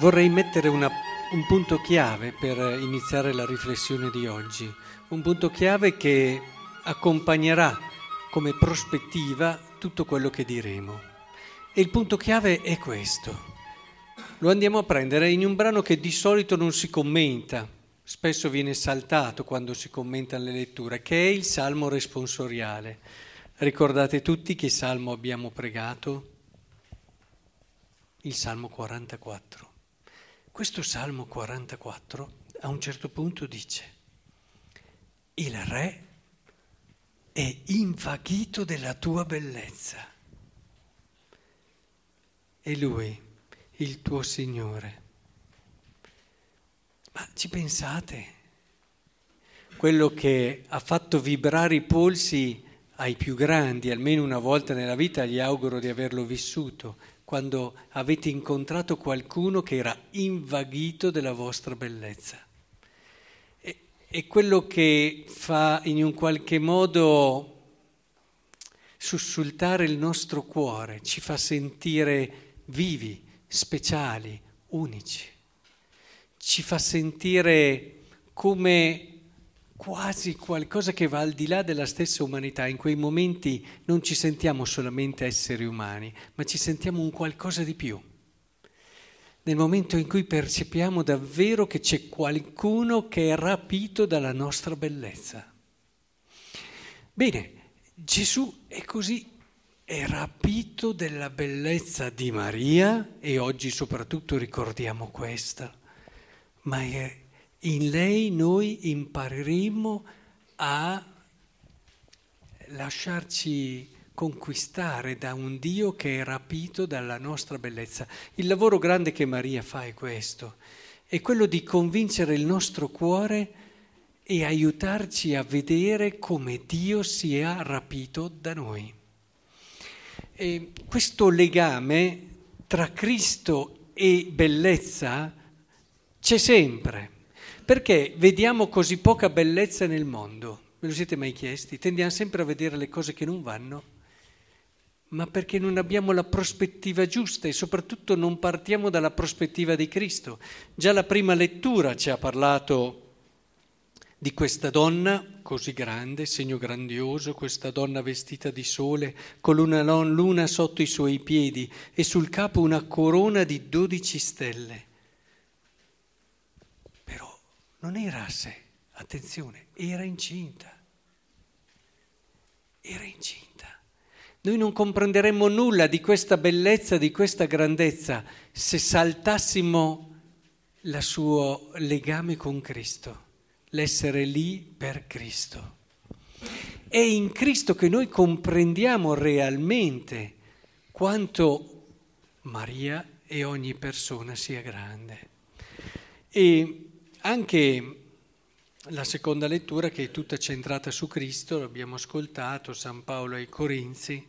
Vorrei mettere una, un punto chiave per iniziare la riflessione di oggi, un punto chiave che accompagnerà come prospettiva tutto quello che diremo. E il punto chiave è questo. Lo andiamo a prendere in un brano che di solito non si commenta, spesso viene saltato quando si commentano le letture, che è il Salmo responsoriale. Ricordate tutti che salmo abbiamo pregato? Il Salmo 44. Questo Salmo 44 a un certo punto dice, il re è invaghito della tua bellezza e lui, il tuo Signore. Ma ci pensate? Quello che ha fatto vibrare i polsi ai più grandi, almeno una volta nella vita gli auguro di averlo vissuto, quando avete incontrato qualcuno che era invaghito della vostra bellezza. È quello che fa in un qualche modo sussultare il nostro cuore, ci fa sentire vivi, speciali, unici, ci fa sentire come quasi qualcosa che va al di là della stessa umanità. In quei momenti non ci sentiamo solamente esseri umani, ma ci sentiamo un qualcosa di più. Nel momento in cui percepiamo davvero che c'è qualcuno che è rapito dalla nostra bellezza. Bene, Gesù è così, è rapito dalla bellezza di Maria e oggi soprattutto ricordiamo questa, ma è in lei noi impareremo a lasciarci conquistare da un Dio che è rapito dalla nostra bellezza. Il lavoro grande che Maria fa è questo, è quello di convincere il nostro cuore e aiutarci a vedere come Dio si è rapito da noi. E questo legame tra Cristo e bellezza c'è sempre. Perché vediamo così poca bellezza nel mondo? Me lo siete mai chiesti? Tendiamo sempre a vedere le cose che non vanno, ma perché non abbiamo la prospettiva giusta e soprattutto non partiamo dalla prospettiva di Cristo. Già la prima lettura ci ha parlato di questa donna così grande, segno grandioso, questa donna vestita di sole, con una luna sotto i suoi piedi e sul capo una corona di dodici stelle non era a sé, attenzione, era incinta. Era incinta. Noi non comprenderemmo nulla di questa bellezza, di questa grandezza, se saltassimo il suo legame con Cristo, l'essere lì per Cristo. È in Cristo che noi comprendiamo realmente quanto Maria e ogni persona sia grande. E anche la seconda lettura, che è tutta centrata su Cristo, l'abbiamo ascoltato, San Paolo ai Corinzi,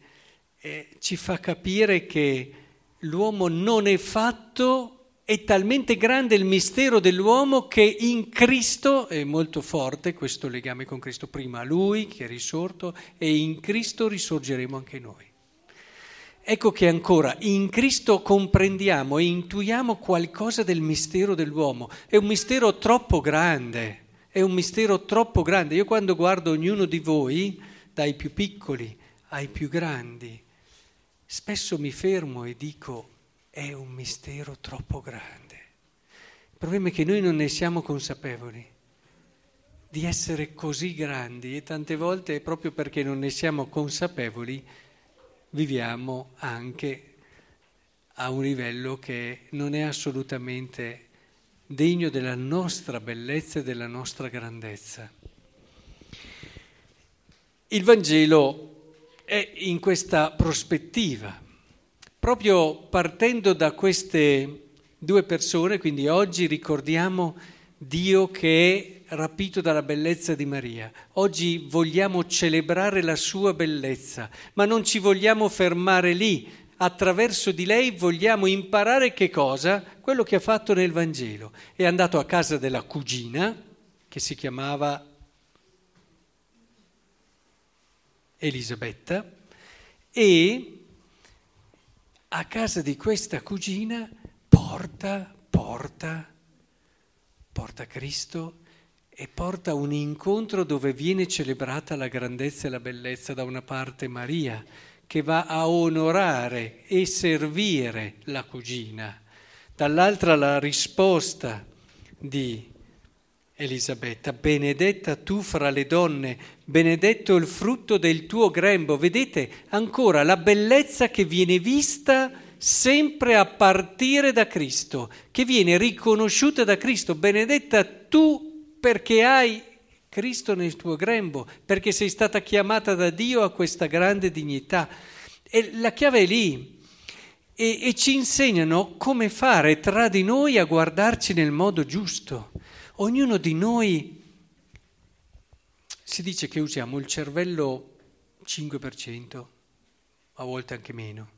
eh, ci fa capire che l'uomo non è fatto, è talmente grande il mistero dell'uomo che in Cristo è molto forte questo legame con Cristo, prima lui che è risorto e in Cristo risorgeremo anche noi. Ecco che ancora in Cristo comprendiamo e intuiamo qualcosa del mistero dell'uomo. È un mistero troppo grande, è un mistero troppo grande. Io quando guardo ognuno di voi, dai più piccoli ai più grandi, spesso mi fermo e dico è un mistero troppo grande. Il problema è che noi non ne siamo consapevoli di essere così grandi e tante volte è proprio perché non ne siamo consapevoli viviamo anche a un livello che non è assolutamente degno della nostra bellezza e della nostra grandezza. Il Vangelo è in questa prospettiva, proprio partendo da queste due persone, quindi oggi ricordiamo Dio che è rapito dalla bellezza di Maria. Oggi vogliamo celebrare la sua bellezza, ma non ci vogliamo fermare lì. Attraverso di lei vogliamo imparare che cosa? Quello che ha fatto nel Vangelo. È andato a casa della cugina, che si chiamava Elisabetta, e a casa di questa cugina porta, porta porta, Cristo e porta un incontro dove viene celebrata la grandezza e la bellezza da una parte Maria, che va a onorare e servire la cugina, dall'altra la risposta di Elisabetta, benedetta tu fra le donne, benedetto il frutto del tuo grembo. Vedete ancora la bellezza che viene vista sempre a partire da Cristo, che viene riconosciuta da Cristo. Benedetta tu perché hai Cristo nel tuo grembo, perché sei stata chiamata da Dio a questa grande dignità. E la chiave è lì. E, e ci insegnano come fare tra di noi a guardarci nel modo giusto. Ognuno di noi si dice che usiamo il cervello 5%, a volte anche meno.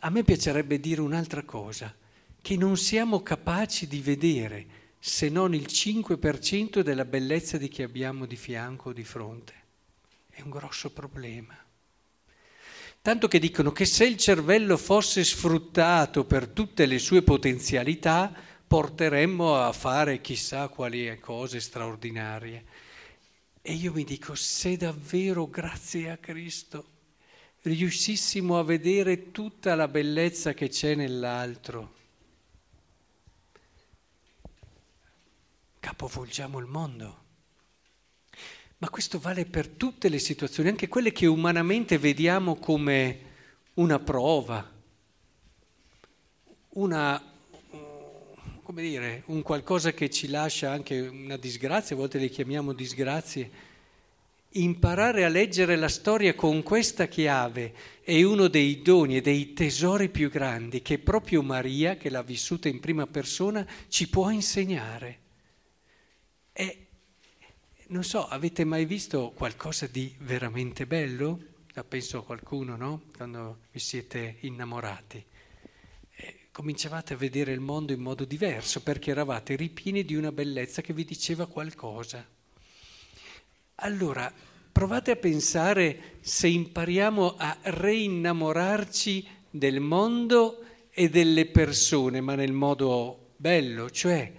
A me piacerebbe dire un'altra cosa, che non siamo capaci di vedere se non il 5% della bellezza di chi abbiamo di fianco o di fronte. È un grosso problema. Tanto che dicono che se il cervello fosse sfruttato per tutte le sue potenzialità, porteremmo a fare chissà quali cose straordinarie. E io mi dico, se davvero grazie a Cristo riuscissimo a vedere tutta la bellezza che c'è nell'altro, capovolgiamo il mondo. Ma questo vale per tutte le situazioni, anche quelle che umanamente vediamo come una prova, una come dire, un qualcosa che ci lascia anche una disgrazia, a volte le chiamiamo disgrazie, imparare a leggere la storia con questa chiave è uno dei doni e dei tesori più grandi che proprio Maria, che l'ha vissuta in prima persona, ci può insegnare. E non so, avete mai visto qualcosa di veramente bello? La penso a qualcuno, no? Quando vi siete innamorati cominciavate a vedere il mondo in modo diverso perché eravate ripieni di una bellezza che vi diceva qualcosa. Allora, provate a pensare se impariamo a reinnamorarci del mondo e delle persone, ma nel modo bello, cioè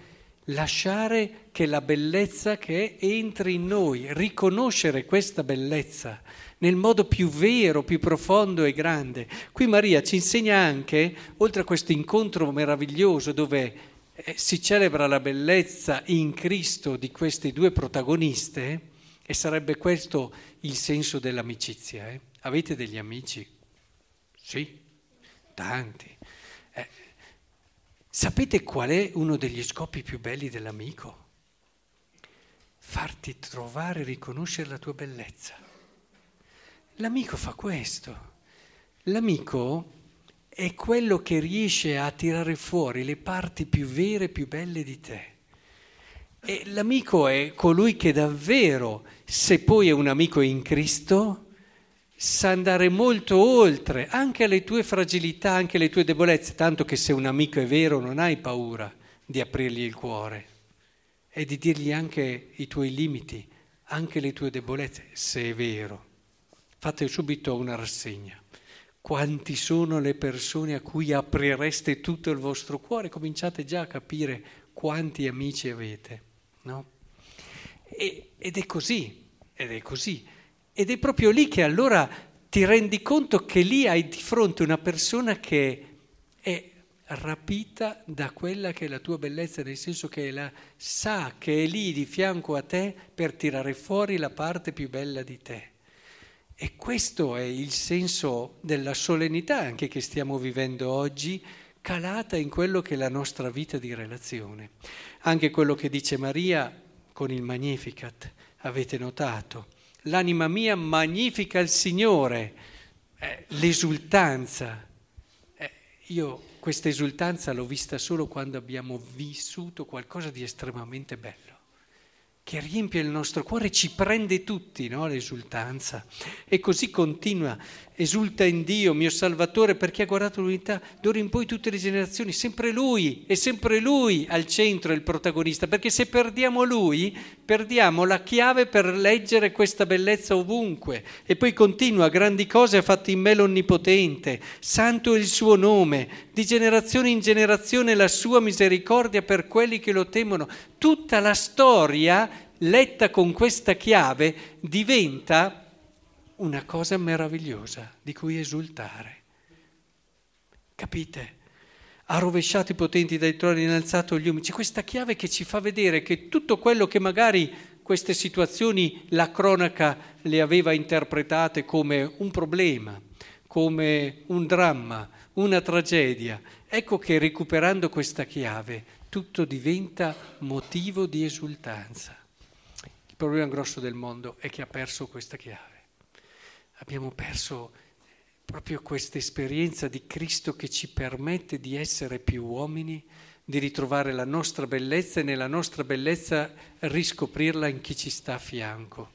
lasciare che la bellezza che è entri in noi, riconoscere questa bellezza nel modo più vero, più profondo e grande. Qui Maria ci insegna anche, oltre a questo incontro meraviglioso dove eh, si celebra la bellezza in Cristo di queste due protagoniste, e sarebbe questo il senso dell'amicizia. Eh? Avete degli amici? Sì, tanti. Sapete qual è uno degli scopi più belli dell'amico? Farti trovare e riconoscere la tua bellezza. L'amico fa questo. L'amico è quello che riesce a tirare fuori le parti più vere e più belle di te. E l'amico è colui che davvero, se poi è un amico in Cristo, sa andare molto oltre anche alle tue fragilità, anche alle tue debolezze, tanto che se un amico è vero non hai paura di aprirgli il cuore e di dirgli anche i tuoi limiti, anche le tue debolezze, se è vero. Fate subito una rassegna. Quanti sono le persone a cui aprireste tutto il vostro cuore? Cominciate già a capire quanti amici avete, no? E, ed è così, ed è così. Ed è proprio lì che allora ti rendi conto che lì hai di fronte una persona che è rapita da quella che è la tua bellezza, nel senso che la, sa che è lì di fianco a te per tirare fuori la parte più bella di te. E questo è il senso della solennità anche che stiamo vivendo oggi, calata in quello che è la nostra vita di relazione. Anche quello che dice Maria con il Magnificat, avete notato. L'anima mia magnifica il Signore, eh, l'esultanza. Eh, io questa esultanza l'ho vista solo quando abbiamo vissuto qualcosa di estremamente bello che riempie il nostro cuore, ci prende tutti no? l'esultanza. E così continua, esulta in Dio, mio Salvatore, perché ha guardato l'unità, d'ora in poi tutte le generazioni, sempre Lui, è sempre Lui al centro, il protagonista, perché se perdiamo Lui perdiamo la chiave per leggere questa bellezza ovunque. E poi continua, grandi cose ha fatto in me l'Onnipotente, santo è il suo nome, di generazione in generazione la sua misericordia per quelli che lo temono. Tutta la storia, letta con questa chiave, diventa una cosa meravigliosa di cui esultare. Capite? Ha rovesciato i potenti dai troni, ha alzato gli umili. C'è questa chiave che ci fa vedere che tutto quello che magari queste situazioni la cronaca le aveva interpretate come un problema, come un dramma, una tragedia, ecco che recuperando questa chiave tutto diventa motivo di esultanza. Il problema grosso del mondo è che ha perso questa chiave. Abbiamo perso proprio questa esperienza di Cristo che ci permette di essere più uomini, di ritrovare la nostra bellezza e nella nostra bellezza riscoprirla in chi ci sta a fianco.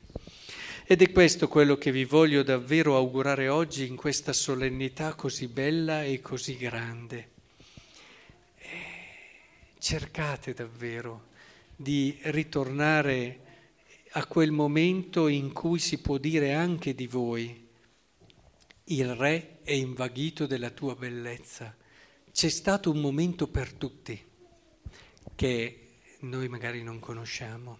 Ed è questo quello che vi voglio davvero augurare oggi in questa solennità così bella e così grande. Cercate davvero di ritornare a quel momento in cui si può dire anche di voi, il re è invaghito della tua bellezza. C'è stato un momento per tutti che noi magari non conosciamo.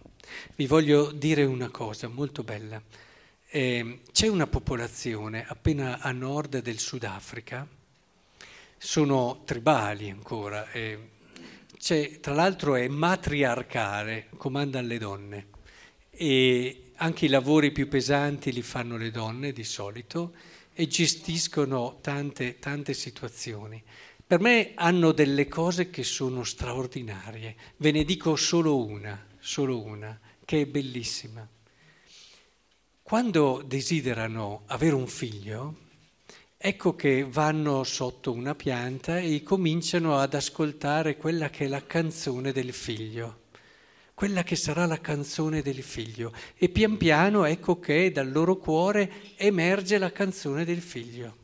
Vi voglio dire una cosa molto bella. Eh, c'è una popolazione appena a nord del Sudafrica, sono tribali ancora, eh, tra l'altro è matriarcale, comandano le donne e anche i lavori più pesanti li fanno le donne di solito e gestiscono tante, tante situazioni. Per me hanno delle cose che sono straordinarie. Ve ne dico solo una, solo una, che è bellissima. Quando desiderano avere un figlio, ecco che vanno sotto una pianta e cominciano ad ascoltare quella che è la canzone del figlio quella che sarà la canzone del figlio. E pian piano ecco che dal loro cuore emerge la canzone del figlio.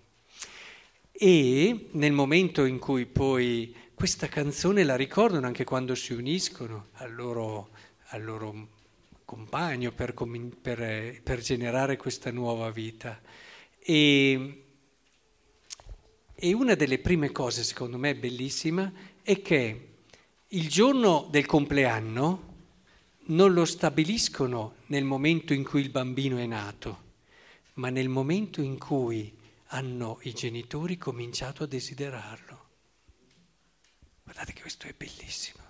E nel momento in cui poi questa canzone la ricordano anche quando si uniscono al loro, al loro compagno per, per, per, generare questa nuova vita. E, e una delle prime cose, secondo me bellissima, è che il giorno del compleanno, non lo stabiliscono nel momento in cui il bambino è nato, ma nel momento in cui hanno i genitori cominciato a desiderarlo. Guardate che questo è bellissimo.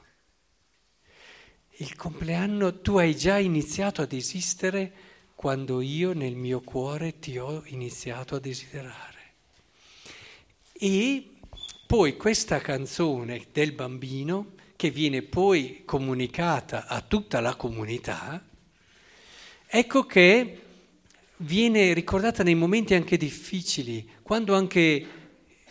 Il compleanno tu hai già iniziato ad esistere quando io nel mio cuore ti ho iniziato a desiderare. E poi questa canzone del bambino che viene poi comunicata a tutta la comunità, ecco che viene ricordata nei momenti anche difficili, quando anche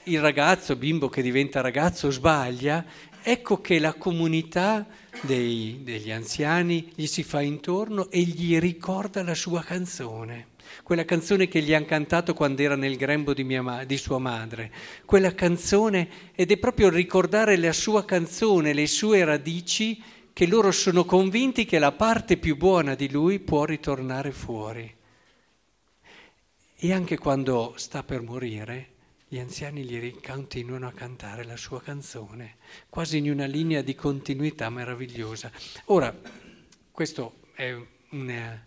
il ragazzo, bimbo che diventa ragazzo, sbaglia, ecco che la comunità dei, degli anziani gli si fa intorno e gli ricorda la sua canzone quella canzone che gli hanno cantato quando era nel grembo di, ma- di, sua madre, quella canzone, ed è proprio ricordare la sua canzone, le sue radici, che loro sono convinti che la parte più buona di lui può ritornare fuori. E anche quando sta per morire, gli anziani gli continuano a cantare la sua canzone, quasi in una linea di continuità meravigliosa. Ora, questo è una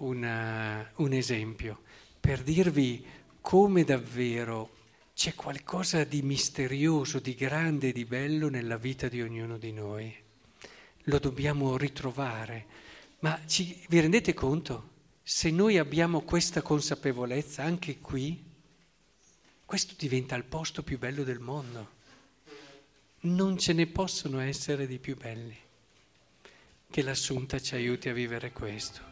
una, un esempio per dirvi come davvero c'è qualcosa di misterioso, di grande, di bello nella vita di ognuno di noi. Lo dobbiamo ritrovare. Ma ci, vi rendete conto? Se noi abbiamo questa consapevolezza anche qui, questo diventa il posto più bello del mondo. Non ce ne possono essere di più belli. Che l'assunta ci aiuti a vivere questo.